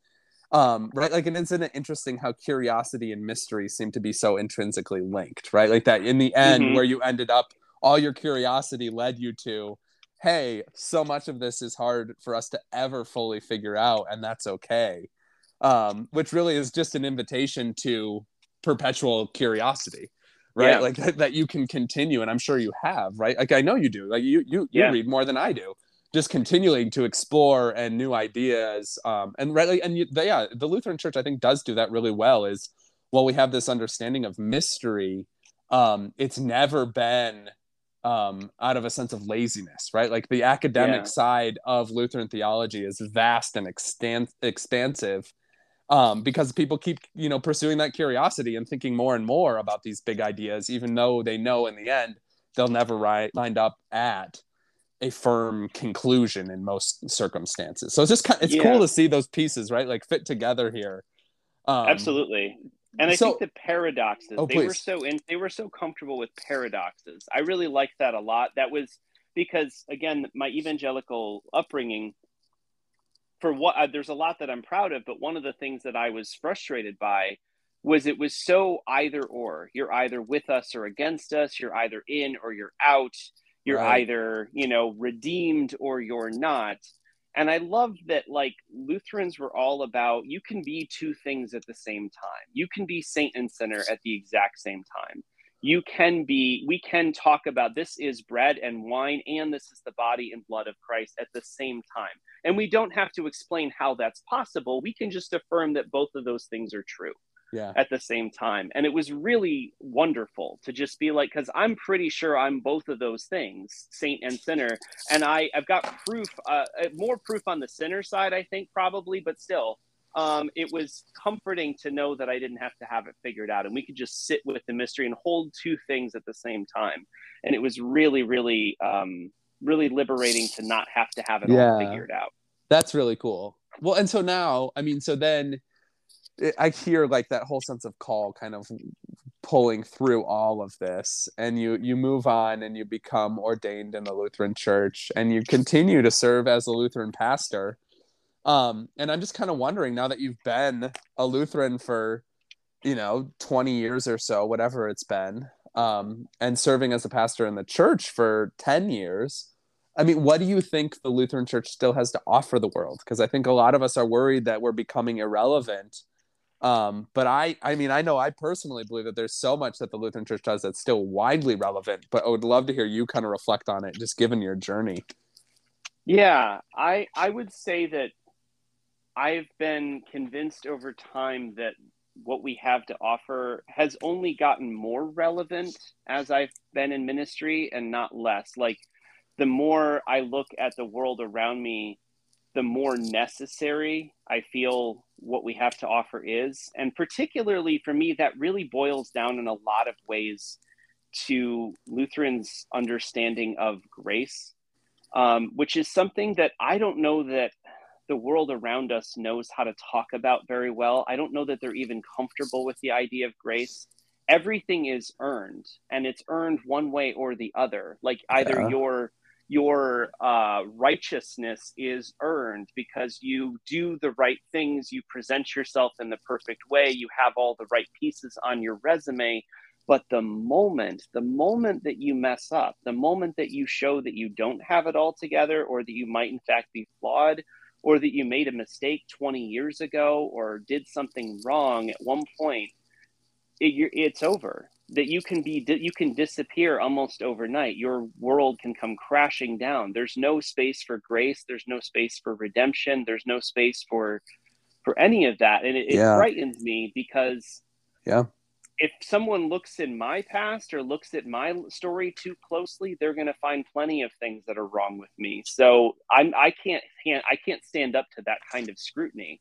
Um, right like and isn't it interesting how curiosity and mystery seem to be so intrinsically linked right like that in the end mm-hmm. where you ended up all your curiosity led you to hey so much of this is hard for us to ever fully figure out and that's okay. Um, which really is just an invitation to perpetual curiosity right? Yeah. like that, that, you can continue and i'm sure you have right? Like i know you do. Like you you, you read more than i do. Just continuing to explore and new ideas um, and right like, and you, they, yeah the lutheran church i think does do that really well is well we have this understanding of mystery. Um, it's never been um, out of a sense of laziness, right? Like the academic yeah. side of Lutheran theology is vast and extan- expansive um, because people keep, you know, pursuing that curiosity and thinking more and more about these big ideas, even though they know in the end they'll never ri- wind up at a firm conclusion in most circumstances. So it's just kind of, it's yeah. cool to see those pieces, right? Like fit together here. Um, Absolutely. And I so, think the paradoxes oh, they please. were so in they were so comfortable with paradoxes. I really liked that a lot. That was because again, my evangelical upbringing for what uh, there's a lot that I'm proud of, but one of the things that I was frustrated by was it was so either or. You're either with us or against us, you're either in or you're out. You're right. either, you know, redeemed or you're not and i love that like lutherans were all about you can be two things at the same time. You can be saint and sinner at the exact same time. You can be we can talk about this is bread and wine and this is the body and blood of christ at the same time. And we don't have to explain how that's possible. We can just affirm that both of those things are true yeah. at the same time. And it was really wonderful to just be like, because I'm pretty sure I'm both of those things, saint and sinner. And I, I've got proof, uh, uh, more proof on the sinner side, I think, probably, but still. Um, it was comforting to know that I didn't have to have it figured out, and we could just sit with the mystery and hold two things at the same time. And it was really, really, um, really liberating to not have to have it yeah. all figured out. That's really cool. Well, and so now, I mean, so then I hear like that whole sense of call kind of pulling through all of this and you you move on and you become ordained in the Lutheran church and you continue to serve as a Lutheran pastor. Um, and I'm just kind of wondering now that you've been a Lutheran for, you know, 20 years or so, whatever it's been, um, and serving as a pastor in the church for 10 years. I mean, what do you think the Lutheran church still has to offer the world? Because I think a lot of us are worried that we're becoming irrelevant um, but I, I mean, I know I personally believe that there's so much that the Lutheran Church does that's still widely relevant. But I would love to hear you kind of reflect on it, just given your journey. Yeah, I I would say that I've been convinced over time that what we have to offer has only gotten more relevant as I've been in ministry and not less. Like the more I look at the world around me, the more necessary I feel what we have to offer is. And particularly for me, that really boils down in a lot of ways to Lutherans' understanding of grace, um, which is something that I don't know that the world around us knows how to talk about very well. I don't know that they're even comfortable with the idea of grace. Everything is earned, and it's earned one way or the other. Like either yeah. you're your uh, righteousness is earned because you do the right things, you present yourself in the perfect way, you have all the right pieces on your resume. But the moment, the moment that you mess up, the moment that you show that you don't have it all together, or that you might in fact be flawed, or that you made a mistake 20 years ago, or did something wrong at one point, it, it's over. That you can be you can disappear almost overnight. Your world can come crashing down. There's no space for grace. There's no space for redemption. There's no space for for any of that. And it, it yeah. frightens me because yeah. if someone looks in my past or looks at my story too closely they're going to find plenty of things that are wrong with me. So i'm i can't, can't i can't stand up to that kind of scrutiny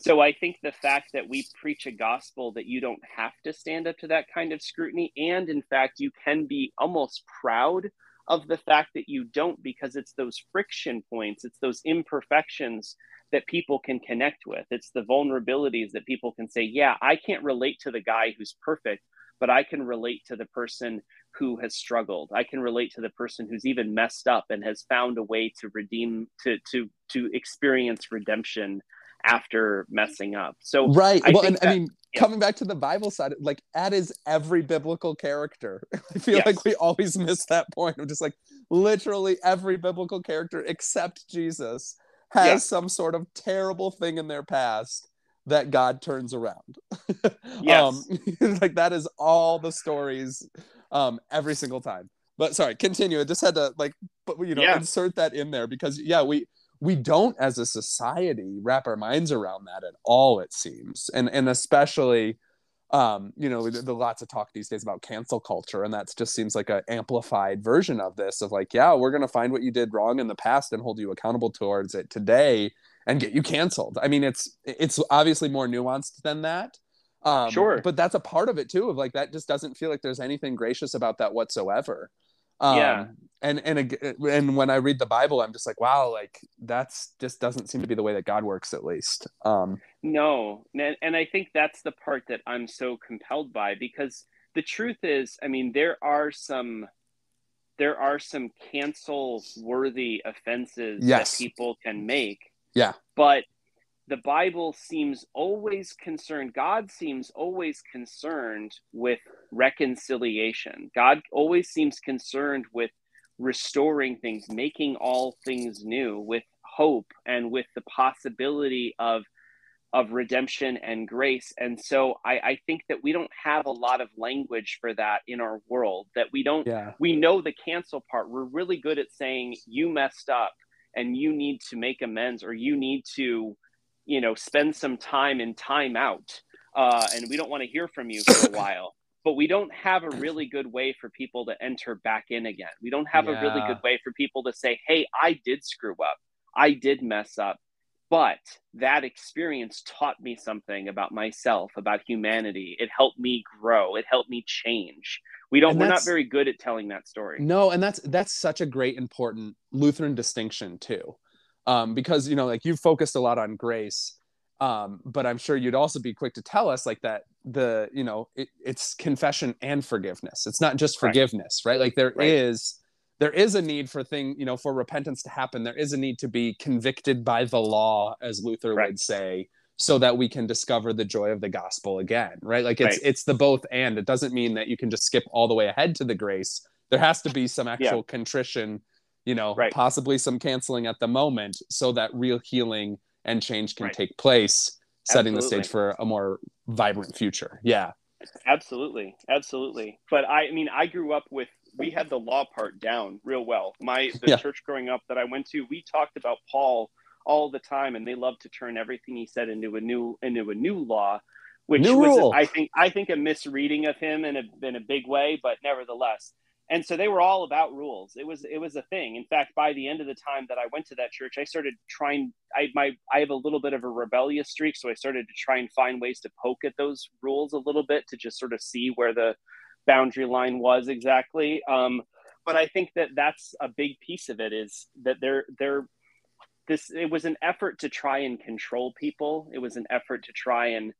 so I think the fact that we preach a gospel that you don't have to stand up to that kind of scrutiny, and in fact, you can be almost proud of the fact that you don't because it's those friction points, it's those imperfections that people can connect with. It's the vulnerabilities that people can say, yeah, I can't relate to the guy who's perfect, but I can relate to the person who has struggled. I can relate to the person who's even messed up and has found a way to redeem to to to experience redemption after messing up. So right. I well, and that, I mean, yeah. coming back to the Bible side, like Ad is every biblical character. I feel yes. like we always miss that point of just like literally every biblical character except Jesus has yeah. some sort of terrible thing in their past that God turns around. yes. Um, like that is all the stories um, every single time. But sorry, continue. I just had to like, but you know, yeah. insert that in there because yeah, we we don't as a society wrap our minds around that at all it seems. And and especially um you know the, the lots of talk these days about cancel culture and that just seems like an amplified version of this of like yeah we're going to find what you did wrong in the past and hold you accountable towards it today and get you canceled. I mean it's it's obviously more nuanced than that um sure. but that's a part of it too of like that just doesn't feel like there's anything gracious about that whatsoever um, yeah. And and and when I read the Bible, I'm just like, wow, like that's just doesn't seem to be the way that God works, at least. Um, no, and and I think that's the part that I'm so compelled by because the truth is, I mean, there are some there are some cancel worthy offenses yes. that people can make. Yeah. But the Bible seems always concerned, God seems always concerned with reconciliation. God always seems concerned with restoring things, making all things new, with hope and with the possibility of of redemption and grace. And so I, I think that we don't have a lot of language for that in our world. That we don't yeah. we know the cancel part. We're really good at saying you messed up and you need to make amends or you need to you know spend some time in timeout uh, and we don't want to hear from you for a while. But we don't have a really good way for people to enter back in again. We don't have yeah. a really good way for people to say hey i did screw up. I did mess up. But that experience taught me something about myself about humanity. It helped me grow. It helped me change. We don't we're not very good at telling that story. No and that's that's such a great important lutheran distinction too um, because you know like you've focused a lot on grace um, but i'm sure you'd also be quick to tell us like that the you know it, it's confession and forgiveness it's not just forgiveness right, right? like there right. is there is a need for thing you know for repentance to happen there is a need to be convicted by the law as luther right. would say so that we can discover the joy of the gospel again right like it's it's the both and it doesn't mean that you can just skip all the way ahead to the grace there has to be some actual yeah. contrition you know right. possibly some canceling at the moment so that real healing and change can right. take place setting absolutely. the stage for a more vibrant future yeah absolutely absolutely but i, I mean i grew up with we had the law part down real well. My the yeah. church growing up that I went to, we talked about Paul all the time, and they loved to turn everything he said into a new into a new law, which new was rule. I think I think a misreading of him in a in a big way, but nevertheless. And so they were all about rules. It was it was a thing. In fact, by the end of the time that I went to that church, I started trying. I my I have a little bit of a rebellious streak, so I started to try and find ways to poke at those rules a little bit to just sort of see where the boundary line was exactly. Um, but I think that that's a big piece of it is that they're they're this it was an effort to try and control people. It was an effort to try and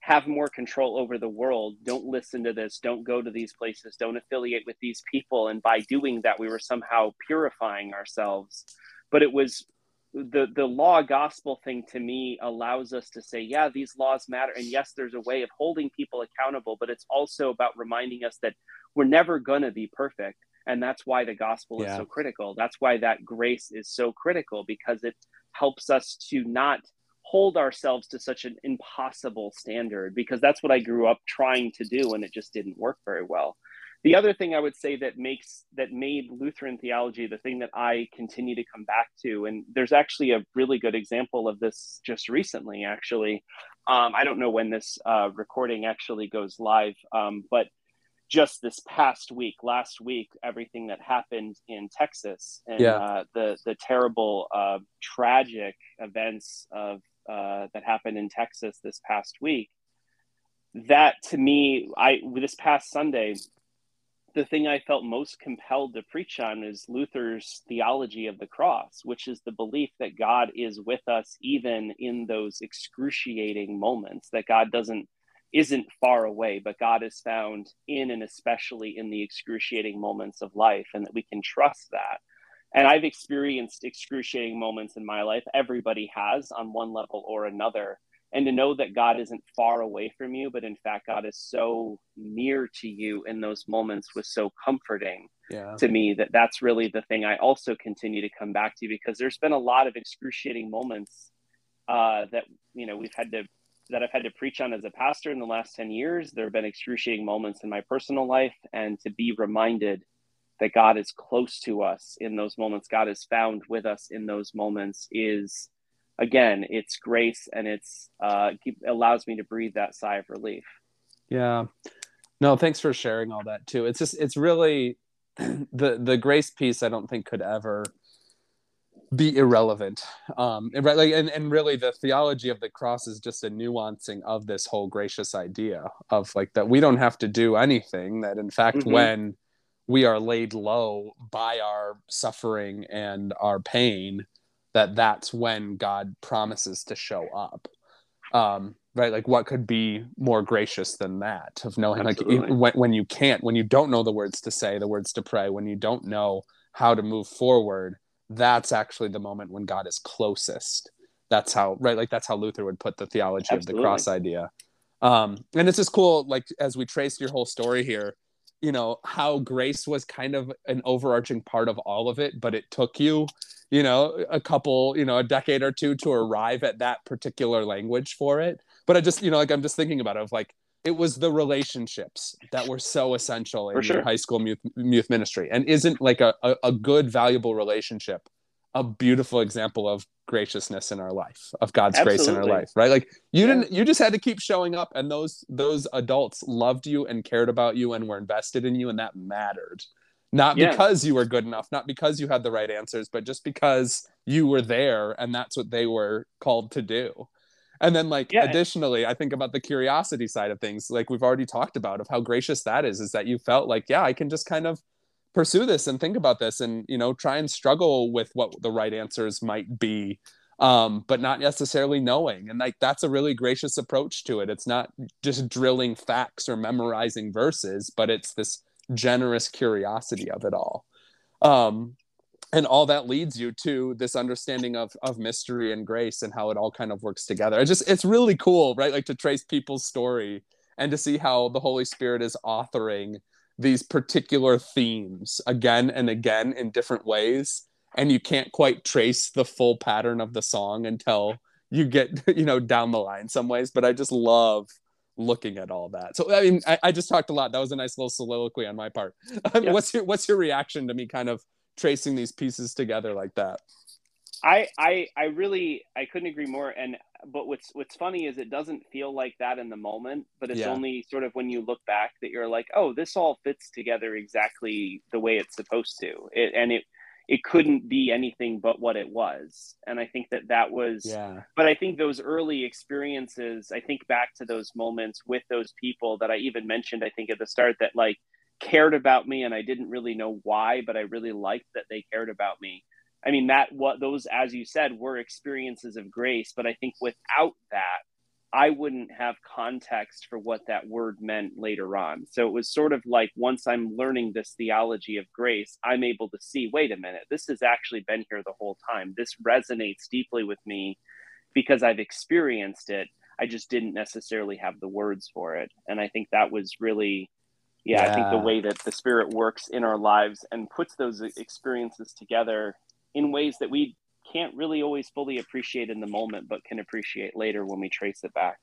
have more control over the world. Don't listen to this. Don't go to these places. Don't affiliate with these people. And by doing that, we were somehow purifying ourselves. But it was the the law gospel thing to me allows us to say yeah these laws matter and yes there's a way of holding people accountable but it's also about reminding us that we're never going to be perfect and that's why the gospel yeah. is so critical that's why that grace is so critical because it helps us to not hold ourselves to such an impossible standard because that's what i grew up trying to do and it just didn't work very well the other thing I would say that makes that made Lutheran theology the thing that I continue to come back to, and there's actually a really good example of this just recently. Actually, um, I don't know when this uh, recording actually goes live, um, but just this past week, last week, everything that happened in Texas and yeah. uh, the the terrible, uh, tragic events of uh, that happened in Texas this past week. That to me, I this past Sunday, the thing I felt most compelled to preach on is Luther's theology of the cross, which is the belief that God is with us even in those excruciating moments, that God doesn't isn't far away, but God is found in and especially in the excruciating moments of life, and that we can trust that. And I've experienced excruciating moments in my life. Everybody has on one level or another and to know that God isn't far away from you, but in fact, God is so near to you in those moments was so comforting yeah. to me that that's really the thing I also continue to come back to because there's been a lot of excruciating moments uh, that, you know, we've had to, that I've had to preach on as a pastor in the last 10 years. There have been excruciating moments in my personal life, and to be reminded that God is close to us in those moments, God is found with us in those moments is again, it's grace and it's uh, allows me to breathe that sigh of relief. Yeah. No, thanks for sharing all that too. It's just it's really the the grace piece. I don't think could ever be irrelevant. Um, and, right, like, and and really, the theology of the cross is just a nuancing of this whole gracious idea of like that we don't have to do anything. That in fact, mm-hmm. when we are laid low by our suffering and our pain, that that's when God promises to show up. Um, right? Like, what could be more gracious than that? Of knowing, Absolutely. like, when, when you can't, when you don't know the words to say, the words to pray, when you don't know how to move forward, that's actually the moment when God is closest. That's how, right? Like, that's how Luther would put the theology Absolutely. of the cross idea. Um, and it's just cool, like, as we trace your whole story here, you know, how grace was kind of an overarching part of all of it, but it took you you know a couple you know a decade or two to arrive at that particular language for it but i just you know like i'm just thinking about it of like it was the relationships that were so essential in sure. your high school youth, youth ministry and isn't like a, a, a good valuable relationship a beautiful example of graciousness in our life of god's Absolutely. grace in our life right like you yeah. didn't you just had to keep showing up and those those adults loved you and cared about you and were invested in you and that mattered not yeah. because you were good enough not because you had the right answers but just because you were there and that's what they were called to do and then like yeah. additionally i think about the curiosity side of things like we've already talked about of how gracious that is is that you felt like yeah i can just kind of pursue this and think about this and you know try and struggle with what the right answers might be um, but not necessarily knowing. And like that's a really gracious approach to it. It's not just drilling facts or memorizing verses, but it's this generous curiosity of it all. Um, and all that leads you to this understanding of of mystery and grace and how it all kind of works together. It's just it's really cool, right? Like to trace people's story and to see how the Holy Spirit is authoring these particular themes again and again in different ways and you can't quite trace the full pattern of the song until you get you know down the line some ways but i just love looking at all that. So i mean i, I just talked a lot. That was a nice little soliloquy on my part. Yeah. what's your what's your reaction to me kind of tracing these pieces together like that i i i really i couldn't agree more. And but what's what's funny is it doesn't feel like that in the moment but it's yeah. only sort of when you look back that you're like oh this all fits together exactly the way it's supposed to. It, and it it couldn't be anything but what it was. And i think that that was yeah. but i think those early experiences i think back to those moments with those people that i even mentioned i think at the start that like cared about me and i didn't really know why but i really liked that they cared about me i mean that what those as you said were experiences of grace but i think without that I wouldn't have context for what that word meant later on. So it was sort of like once I'm learning this theology of grace, I'm able to see wait a minute, this has actually been here the whole time. This resonates deeply with me because I've experienced it. I just didn't necessarily have the words for it. And I think that was really, yeah, yeah. I think the way that the Spirit works in our lives and puts those experiences together in ways that we can't really always fully appreciate in the moment, but can appreciate later when we trace it back.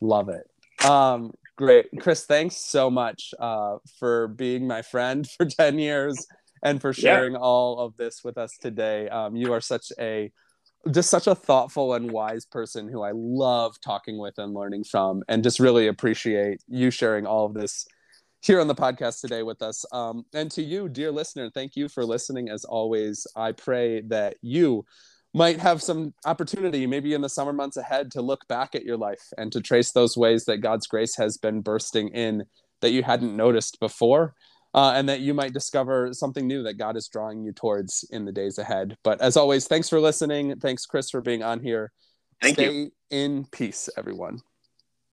Love it. Um, great. Chris, thanks so much uh, for being my friend for 10 years and for sharing yeah. all of this with us today. Um, you are such a just such a thoughtful and wise person who I love talking with and learning from, and just really appreciate you sharing all of this here on the podcast today with us. Um, and to you, dear listener, thank you for listening. As always, I pray that you might have some opportunity, maybe in the summer months ahead, to look back at your life and to trace those ways that God's grace has been bursting in that you hadn't noticed before. Uh, and that you might discover something new that God is drawing you towards in the days ahead. But as always, thanks for listening. Thanks, Chris, for being on here. Thank Stay you. in peace, everyone.